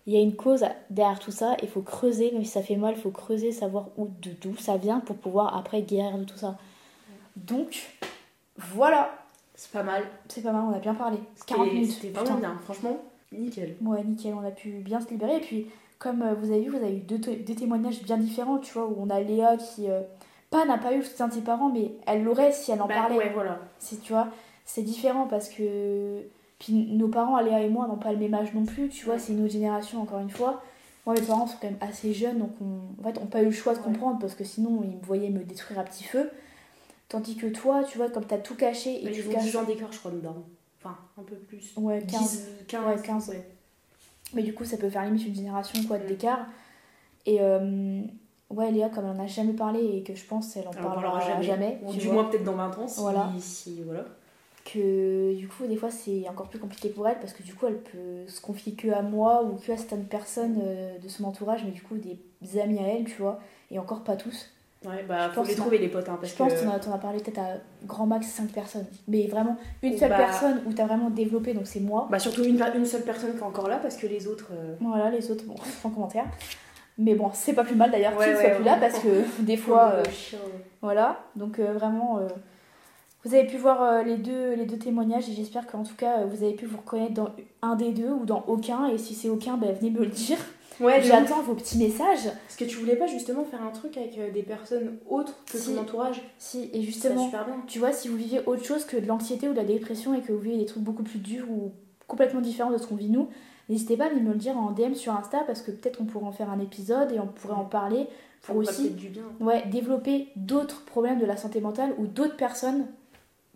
Il y a une cause derrière tout ça, il faut creuser, même si ça fait mal, il faut creuser, savoir où, d'où ça vient pour pouvoir après guérir de tout ça. Donc, voilà. C'est pas mal. C'est pas mal, on a bien parlé. 40 minutes. C'était vraiment bien, franchement, nickel. Ouais, nickel, on a pu bien se libérer. Et puis, comme euh, vous avez vu, vous avez eu deux, témoignages bien différents, tu vois, où on a Léa qui. Euh, pas n'a pas eu le soutien de ses parents, mais elle l'aurait si elle en bah, parlait. Ouais, voilà. C'est, tu vois, c'est différent parce que. Puis nos parents, Aléa et moi, n'ont pas le même âge non plus, tu vois, c'est une autre génération encore une fois. Moi, mes parents sont quand même assez jeunes, donc on, en fait, on n'a pas eu le choix de comprendre parce que sinon, ils me voyaient me détruire à petit feu. Tandis que toi, tu vois, comme t'as tout caché et tu caches. 10 ans d'écart, je crois, dedans. Enfin, un peu plus. Ouais, 15. 15, ouais, 15. Mais du coup, ça peut faire limite une génération quoi d'écart. Et, euh, ouais, Léa, comme elle en a jamais parlé et que je pense qu'elle en parlera, jamais. du moins peut-être dans 20 ans, si, voilà. si, voilà. Que du coup, des fois, c'est encore plus compliqué pour elle parce que du coup, elle peut se confier que à moi ou que à certaines personnes euh, de son entourage, mais du coup, des amis à elle, tu vois, et encore pas tous. Ouais, bah, faut les trouver les potes. Hein, je pense que t'en as, parlé peut-être à grand max 5 personnes. Mais vraiment, une seule bah personne où t'as vraiment développé, donc c'est moi. Bah, surtout une, une seule personne qui est encore là, parce que les autres. Euh, voilà, les autres, bon, sans commentaire. Mais bon, c'est pas plus mal d'ailleurs qu'ils ne soient plus là, parce que des fois. Euh, voilà, donc euh, vraiment. vous avez pu voir les, deux, les deux témoignages et j'espère qu'en tout cas vous avez pu vous reconnaître dans un des deux ou dans aucun. Et si c'est aucun, ben, venez me le dire. Ouais, j'attends vos petits messages. Est-ce que tu voulais pas justement faire un truc avec euh, des personnes autres que ton entourage Si, et justement, super bien. tu vois, si vous vivez autre chose que de l'anxiété ou de la dépression et que vous vivez des trucs beaucoup plus durs ou complètement différents de ce qu'on vit nous, n'hésitez pas à me le dire en DM sur Insta parce que peut-être on pourrait en faire un épisode et on pourrait en parler pour aussi du bien. Ouais, développer d'autres problèmes de la santé mentale ou d'autres personnes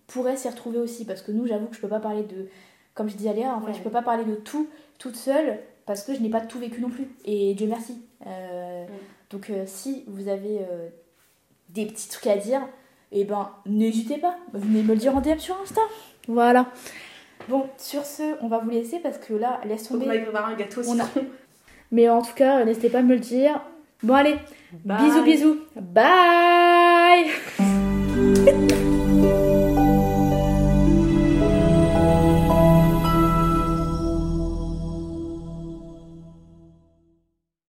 pourraient s'y retrouver aussi parce que nous, j'avoue que je peux pas parler de comme je disais à Léa, en fait, je peux pas parler de tout toute seule parce que je n'ai pas tout vécu non plus. Et Dieu merci. Euh. Donc euh, si vous avez euh, des petits trucs à dire, et eh ben n'hésitez pas, venez me le dire en DM sur Insta. Voilà. Bon, sur ce, on va vous laisser parce que là, laisse tomber. On va un gâteau on a... Mais en tout cas, n'hésitez pas à me le dire. Bon allez, bisous bisous. Bye